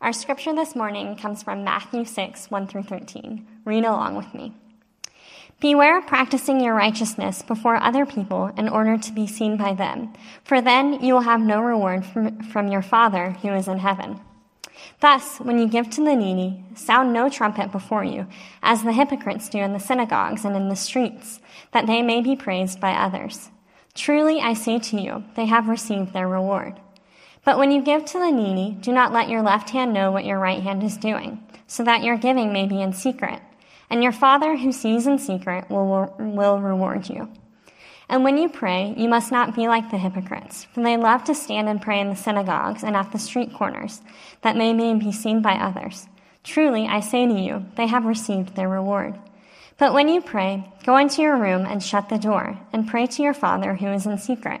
Our scripture this morning comes from Matthew 6, 1 through 13. Read along with me. Beware of practicing your righteousness before other people in order to be seen by them, for then you will have no reward from, from your Father who is in heaven. Thus, when you give to the needy, sound no trumpet before you, as the hypocrites do in the synagogues and in the streets, that they may be praised by others. Truly, I say to you, they have received their reward. But when you give to the needy, do not let your left hand know what your right hand is doing, so that your giving may be in secret. And your Father who sees in secret will, will reward you. And when you pray, you must not be like the hypocrites, for they love to stand and pray in the synagogues and at the street corners, that they may be seen by others. Truly, I say to you, they have received their reward. But when you pray, go into your room and shut the door, and pray to your Father who is in secret.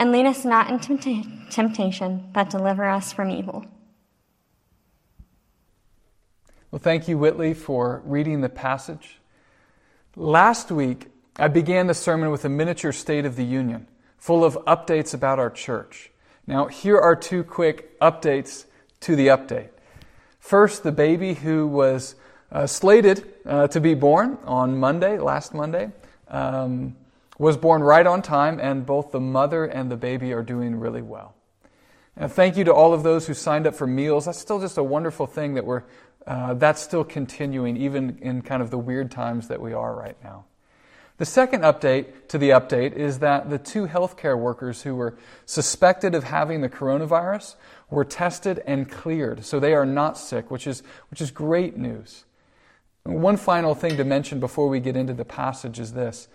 And lead us not into temptation, but deliver us from evil. Well, thank you, Whitley, for reading the passage. Last week, I began the sermon with a miniature State of the Union, full of updates about our church. Now, here are two quick updates to the update. First, the baby who was uh, slated uh, to be born on Monday, last Monday, um, was born right on time, and both the mother and the baby are doing really well. And thank you to all of those who signed up for meals. That's still just a wonderful thing that we're uh, that's still continuing, even in kind of the weird times that we are right now. The second update to the update is that the two healthcare workers who were suspected of having the coronavirus were tested and cleared, so they are not sick, which is, which is great news. One final thing to mention before we get into the passage is this.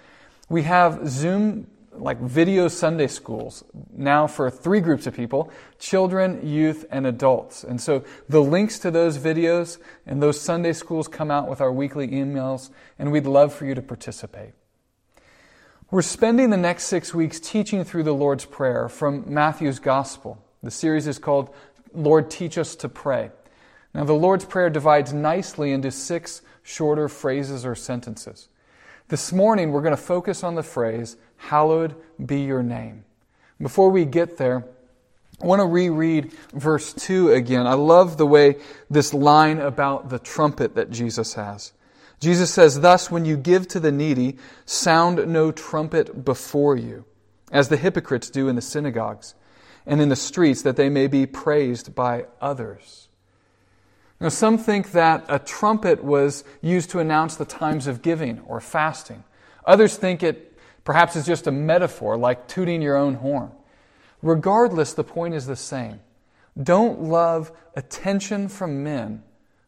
We have Zoom like video Sunday schools now for three groups of people children, youth, and adults. And so the links to those videos and those Sunday schools come out with our weekly emails, and we'd love for you to participate. We're spending the next six weeks teaching through the Lord's Prayer from Matthew's Gospel. The series is called Lord, Teach Us to Pray. Now, the Lord's Prayer divides nicely into six shorter phrases or sentences. This morning, we're going to focus on the phrase, Hallowed be your name. Before we get there, I want to reread verse 2 again. I love the way this line about the trumpet that Jesus has. Jesus says, Thus, when you give to the needy, sound no trumpet before you, as the hypocrites do in the synagogues and in the streets, that they may be praised by others. Now, some think that a trumpet was used to announce the times of giving or fasting. Others think it Perhaps is just a metaphor, like tooting your own horn. Regardless, the point is the same. Don't love attention from men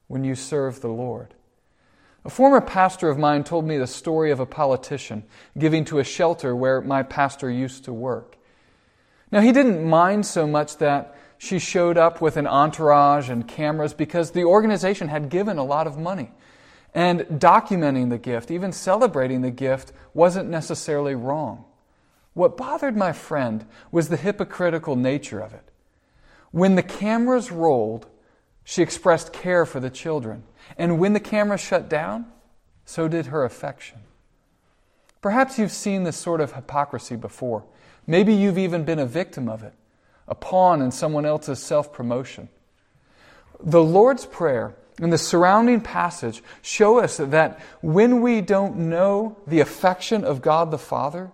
when you serve the Lord. A former pastor of mine told me the story of a politician giving to a shelter where my pastor used to work. Now, he didn't mind so much that she showed up with an entourage and cameras because the organization had given a lot of money. And documenting the gift, even celebrating the gift, wasn't necessarily wrong. What bothered my friend was the hypocritical nature of it. When the cameras rolled, she expressed care for the children. And when the cameras shut down, so did her affection. Perhaps you've seen this sort of hypocrisy before. Maybe you've even been a victim of it, a pawn in someone else's self promotion. The Lord's Prayer and the surrounding passage show us that when we don't know the affection of God the Father,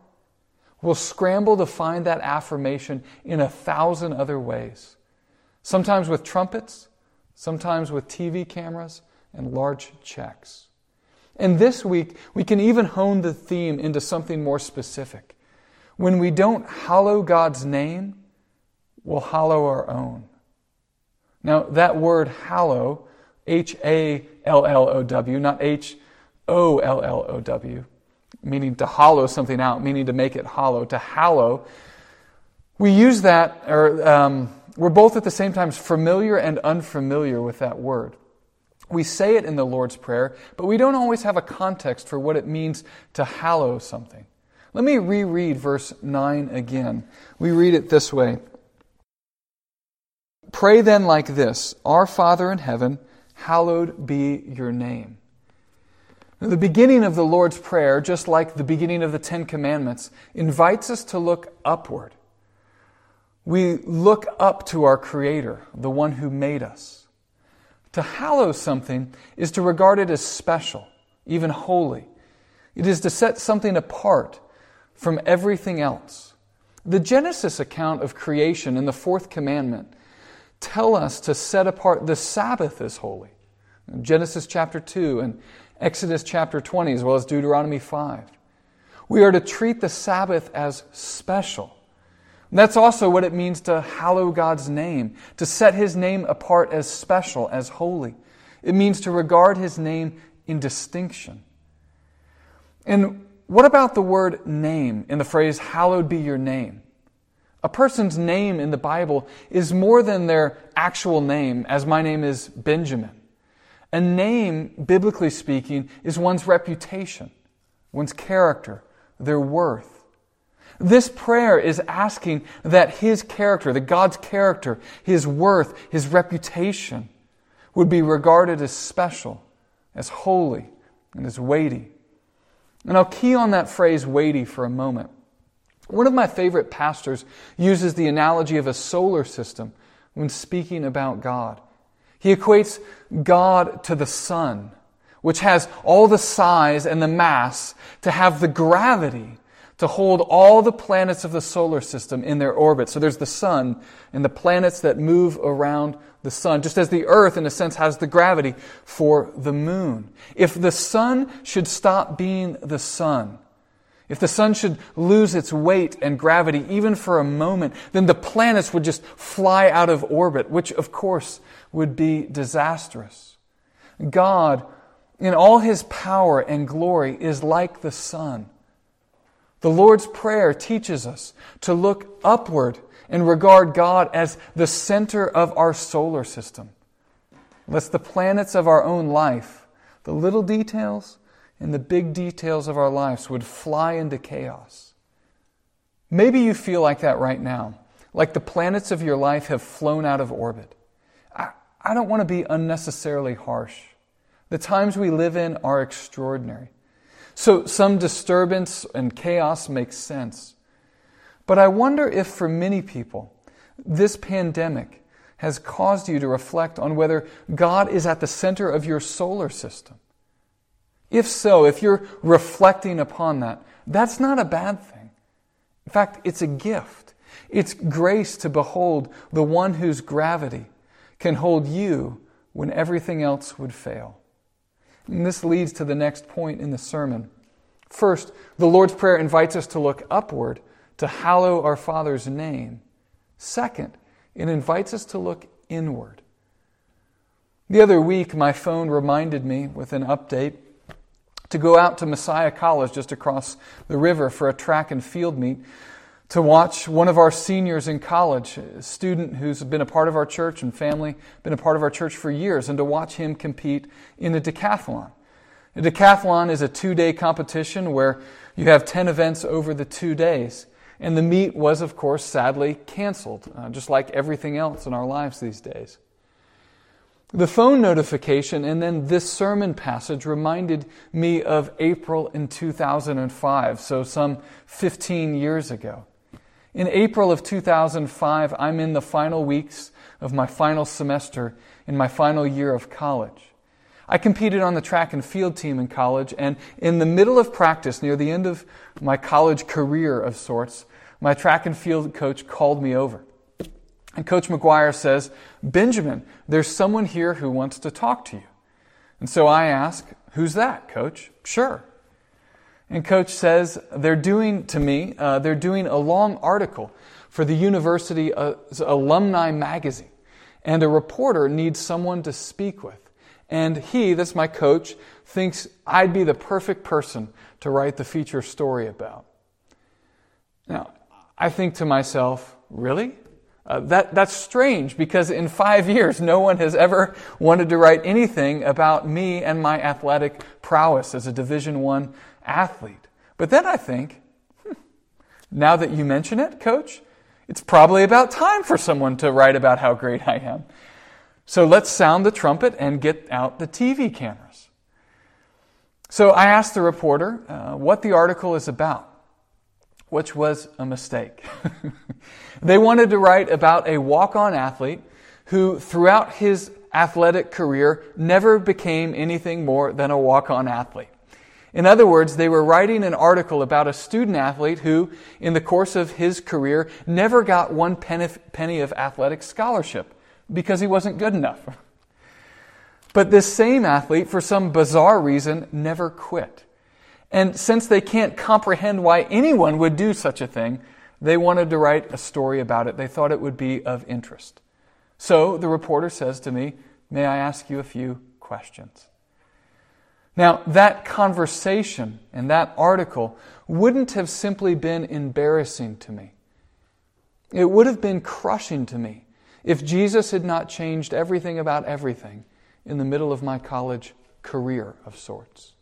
we'll scramble to find that affirmation in a thousand other ways. Sometimes with trumpets, sometimes with TV cameras and large checks. And this week, we can even hone the theme into something more specific. When we don't hallow God's name, we'll hallow our own. Now, that word hallow H A L L O W, not H O L L O W, meaning to hollow something out, meaning to make it hollow, to hallow. We use that, or um, we're both at the same time familiar and unfamiliar with that word. We say it in the Lord's Prayer, but we don't always have a context for what it means to hallow something. Let me reread verse 9 again. We read it this way Pray then like this Our Father in heaven, hallowed be your name. The beginning of the Lord's Prayer, just like the beginning of the Ten Commandments, invites us to look upward. We look up to our Creator, the one who made us. To hallow something is to regard it as special, even holy. It is to set something apart from everything else. The Genesis account of creation and the fourth commandment tell us to set apart the Sabbath as holy. Genesis chapter 2 and Exodus chapter 20, as well as Deuteronomy 5. We are to treat the Sabbath as special. And that's also what it means to hallow God's name, to set His name apart as special, as holy. It means to regard His name in distinction. And what about the word name in the phrase, hallowed be your name? A person's name in the Bible is more than their actual name, as my name is Benjamin. A name, biblically speaking, is one's reputation, one's character, their worth. This prayer is asking that his character, that God's character, his worth, his reputation, would be regarded as special, as holy, and as weighty. And I'll key on that phrase weighty for a moment. One of my favorite pastors uses the analogy of a solar system when speaking about God. He equates God to the sun, which has all the size and the mass to have the gravity to hold all the planets of the solar system in their orbit. So there's the sun and the planets that move around the sun, just as the earth, in a sense, has the gravity for the moon. If the sun should stop being the sun, if the sun should lose its weight and gravity even for a moment, then the planets would just fly out of orbit, which of course would be disastrous. God, in all his power and glory, is like the sun. The Lord's Prayer teaches us to look upward and regard God as the center of our solar system. Lest the planets of our own life, the little details, and the big details of our lives would fly into chaos. Maybe you feel like that right now, like the planets of your life have flown out of orbit. I, I don't want to be unnecessarily harsh. The times we live in are extraordinary. So some disturbance and chaos makes sense. But I wonder if for many people, this pandemic has caused you to reflect on whether God is at the center of your solar system. If so, if you're reflecting upon that, that's not a bad thing. In fact, it's a gift. It's grace to behold the one whose gravity can hold you when everything else would fail. And this leads to the next point in the sermon. First, the Lord's Prayer invites us to look upward to hallow our Father's name. Second, it invites us to look inward. The other week, my phone reminded me with an update to go out to Messiah College just across the river for a track and field meet to watch one of our seniors in college, a student who's been a part of our church and family, been a part of our church for years, and to watch him compete in a decathlon. A decathlon is a two day competition where you have 10 events over the two days. And the meet was, of course, sadly canceled, uh, just like everything else in our lives these days. The phone notification and then this sermon passage reminded me of April in 2005, so some 15 years ago. In April of 2005, I'm in the final weeks of my final semester in my final year of college. I competed on the track and field team in college, and in the middle of practice, near the end of my college career of sorts, my track and field coach called me over. And Coach McGuire says, Benjamin, there's someone here who wants to talk to you. And so I ask, Who's that, Coach? Sure. And Coach says, They're doing to me, uh, they're doing a long article for the university's uh, alumni magazine. And a reporter needs someone to speak with. And he, that's my coach, thinks I'd be the perfect person to write the feature story about. Now, I think to myself, really? Uh, that, that's strange because in five years, no one has ever wanted to write anything about me and my athletic prowess as a Division One athlete. But then I think, hmm, now that you mention it, coach, it's probably about time for someone to write about how great I am. So let's sound the trumpet and get out the TV cameras. So I asked the reporter uh, what the article is about, which was a mistake. they wanted to write about a walk on athlete who, throughout his athletic career, never became anything more than a walk on athlete. In other words, they were writing an article about a student athlete who, in the course of his career, never got one penny of athletic scholarship because he wasn't good enough. But this same athlete, for some bizarre reason, never quit. And since they can't comprehend why anyone would do such a thing, they wanted to write a story about it. They thought it would be of interest. So the reporter says to me, May I ask you a few questions? Now, that conversation and that article wouldn't have simply been embarrassing to me. It would have been crushing to me if Jesus had not changed everything about everything in the middle of my college career of sorts.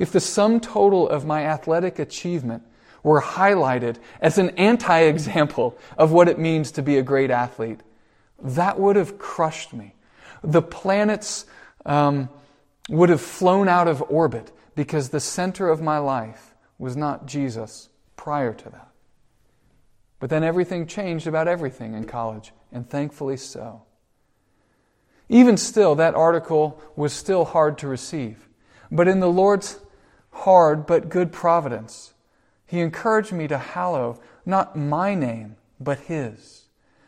If the sum total of my athletic achievement were highlighted as an anti example of what it means to be a great athlete, that would have crushed me. The planets um, would have flown out of orbit because the center of my life was not Jesus prior to that. But then everything changed about everything in college, and thankfully so. Even still, that article was still hard to receive. But in the Lord's hard but good providence, He encouraged me to hallow not my name, but His.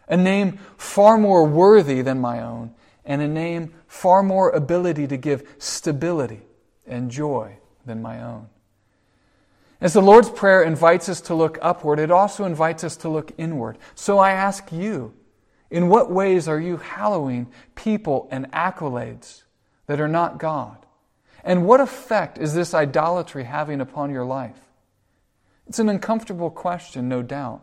A name far more worthy than my own, and a name far more ability to give stability and joy than my own. As the Lord's Prayer invites us to look upward, it also invites us to look inward. So I ask you, in what ways are you hallowing people and accolades that are not God? And what effect is this idolatry having upon your life? It's an uncomfortable question, no doubt,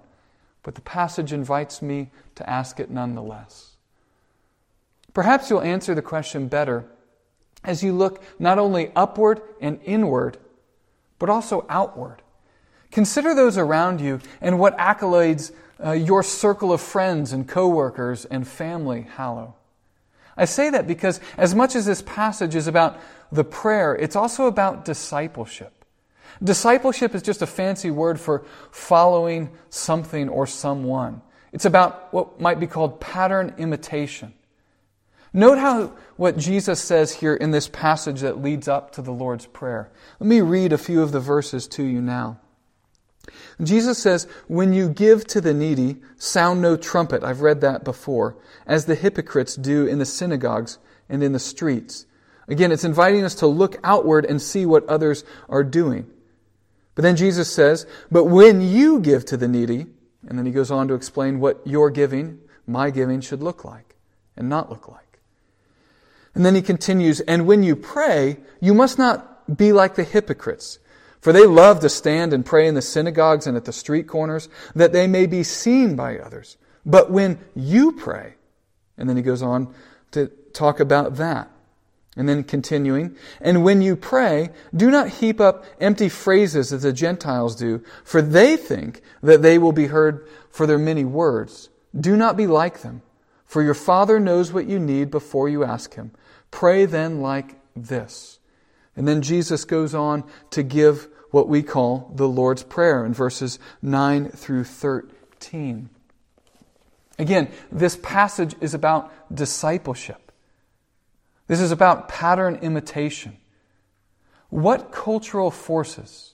but the passage invites me to ask it nonetheless. Perhaps you'll answer the question better as you look not only upward and inward, but also outward. Consider those around you and what accolades uh, your circle of friends and coworkers and family hallow. I say that because as much as this passage is about the prayer, it's also about discipleship. Discipleship is just a fancy word for following something or someone. It's about what might be called pattern imitation. Note how what Jesus says here in this passage that leads up to the Lord's Prayer. Let me read a few of the verses to you now. Jesus says, When you give to the needy, sound no trumpet. I've read that before, as the hypocrites do in the synagogues and in the streets. Again, it's inviting us to look outward and see what others are doing. But then Jesus says, But when you give to the needy, and then he goes on to explain what your giving, my giving, should look like and not look like. And then he continues, And when you pray, you must not be like the hypocrites for they love to stand and pray in the synagogues and at the street corners, that they may be seen by others. But when you pray, and then he goes on to talk about that. And then continuing, and when you pray, do not heap up empty phrases as the Gentiles do, for they think that they will be heard for their many words. Do not be like them, for your Father knows what you need before you ask Him. Pray then like this. And then Jesus goes on to give what we call the Lord's Prayer in verses 9 through 13. Again, this passage is about discipleship. This is about pattern imitation. What cultural forces,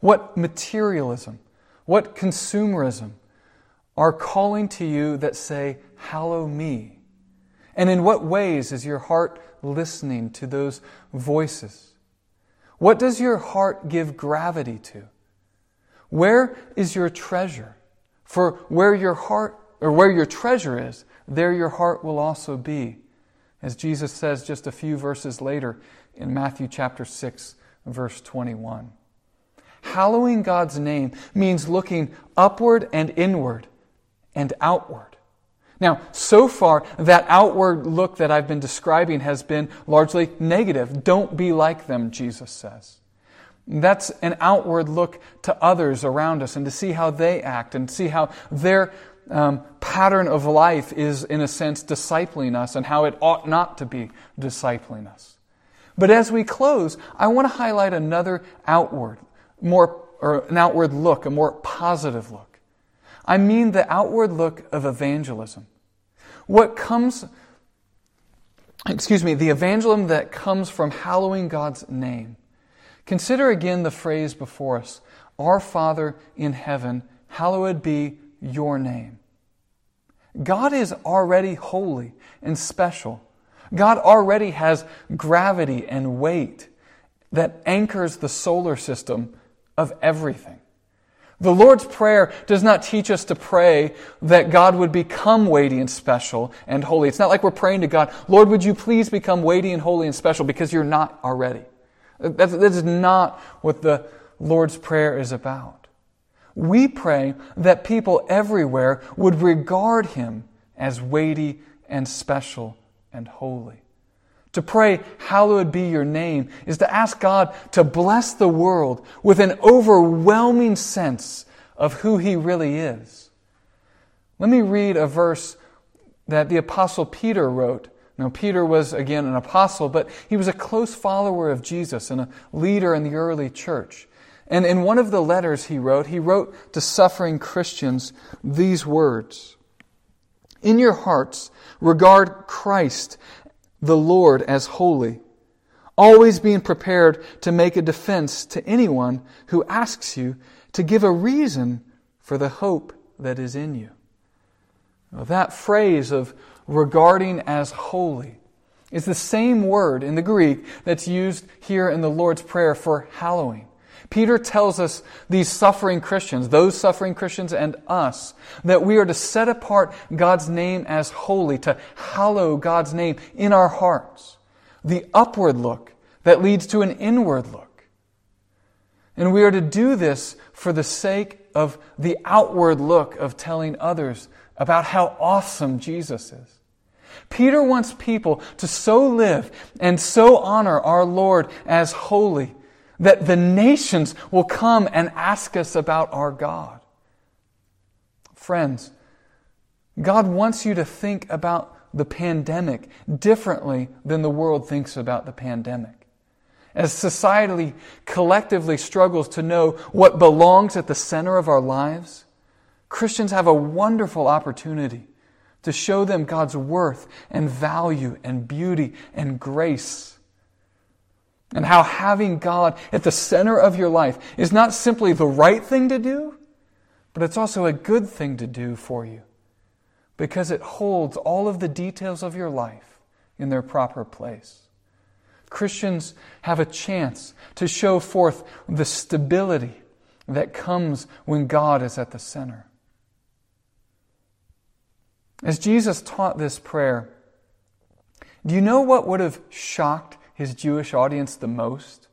what materialism, what consumerism are calling to you that say, Hallow me? And in what ways is your heart listening to those voices? What does your heart give gravity to? Where is your treasure? For where your heart or where your treasure is, there your heart will also be. As Jesus says just a few verses later in Matthew chapter 6 verse 21. Hallowing God's name means looking upward and inward and outward. Now, so far, that outward look that I've been describing has been largely negative. Don't be like them, Jesus says. That's an outward look to others around us and to see how they act and see how their um, pattern of life is, in a sense, discipling us and how it ought not to be discipling us. But as we close, I want to highlight another outward, more, or an outward look, a more positive look. I mean the outward look of evangelism. What comes, excuse me, the evangelism that comes from hallowing God's name. Consider again the phrase before us Our Father in heaven, hallowed be your name. God is already holy and special. God already has gravity and weight that anchors the solar system of everything. The Lord's Prayer does not teach us to pray that God would become weighty and special and holy. It's not like we're praying to God, Lord, would you please become weighty and holy and special because you're not already. That's, that is not what the Lord's Prayer is about. We pray that people everywhere would regard Him as weighty and special and holy. To pray, Hallowed be your name, is to ask God to bless the world with an overwhelming sense of who He really is. Let me read a verse that the Apostle Peter wrote. Now, Peter was, again, an apostle, but he was a close follower of Jesus and a leader in the early church. And in one of the letters he wrote, he wrote to suffering Christians these words In your hearts, regard Christ the Lord as holy, always being prepared to make a defense to anyone who asks you to give a reason for the hope that is in you. that phrase of regarding as holy is the same word in the Greek that's used here in the Lord's Prayer for hallowing. Peter tells us, these suffering Christians, those suffering Christians and us, that we are to set apart God's name as holy, to hallow God's name in our hearts. The upward look that leads to an inward look. And we are to do this for the sake of the outward look of telling others about how awesome Jesus is. Peter wants people to so live and so honor our Lord as holy that the nations will come and ask us about our God. Friends, God wants you to think about the pandemic differently than the world thinks about the pandemic. As society collectively struggles to know what belongs at the center of our lives, Christians have a wonderful opportunity to show them God's worth and value and beauty and grace and how having God at the center of your life is not simply the right thing to do, but it's also a good thing to do for you because it holds all of the details of your life in their proper place. Christians have a chance to show forth the stability that comes when God is at the center. As Jesus taught this prayer, do you know what would have shocked his Jewish audience the most?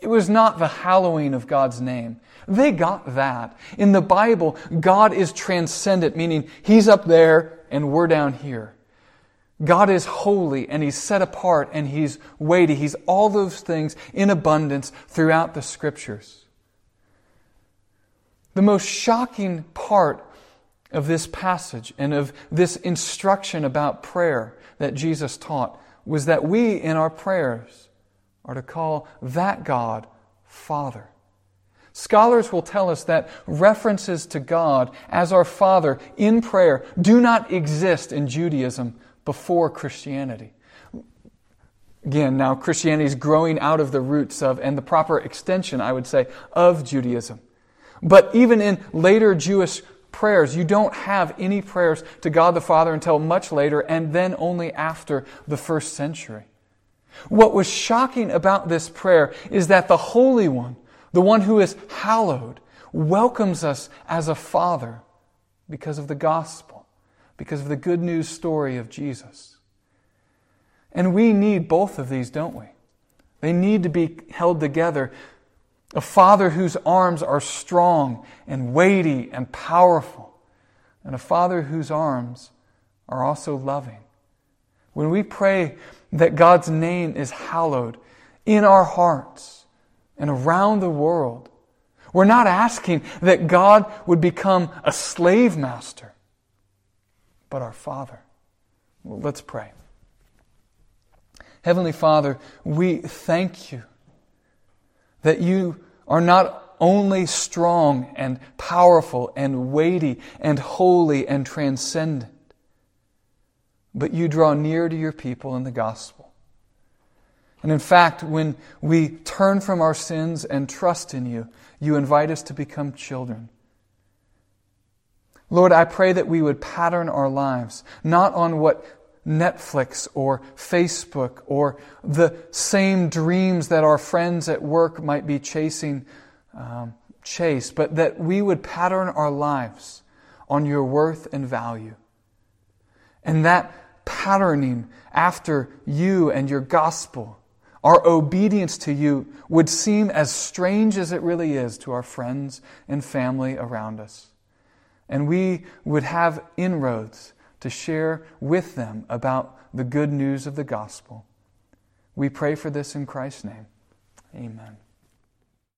It was not the hallowing of God's name. They got that. In the Bible, God is transcendent, meaning He's up there and we're down here. God is holy and He's set apart and He's weighty. He's all those things in abundance throughout the Scriptures. The most shocking part of this passage and of this instruction about prayer that Jesus taught was that we, in our prayers, are to call that God Father. Scholars will tell us that references to God as our Father in prayer do not exist in Judaism before Christianity. Again, now Christianity is growing out of the roots of, and the proper extension, I would say, of Judaism. But even in later Jewish prayers. You don't have any prayers to God the Father until much later, and then only after the first century. What was shocking about this prayer is that the Holy One, the one who is hallowed, welcomes us as a Father because of the gospel, because of the good news story of Jesus. And we need both of these, don't we? They need to be held together a father whose arms are strong and weighty and powerful. and a Father whose arms are also loving. When we pray that God's name is hallowed in our hearts and around the world, we're not asking that God would become a slave master, but our Father. Well, let's pray. Heavenly Father, we thank you that you are not only strong and powerful and weighty and holy and transcendent, but you draw near to your people in the gospel. And in fact, when we turn from our sins and trust in you, you invite us to become children. Lord, I pray that we would pattern our lives not on what Netflix or Facebook or the same dreams that our friends at work might be chasing, um, chase, but that we would pattern our lives on your worth and value. And that patterning after you and your gospel, our obedience to you, would seem as strange as it really is to our friends and family around us. And we would have inroads to share with them about the good news of the gospel. We pray for this in Christ's name. Amen.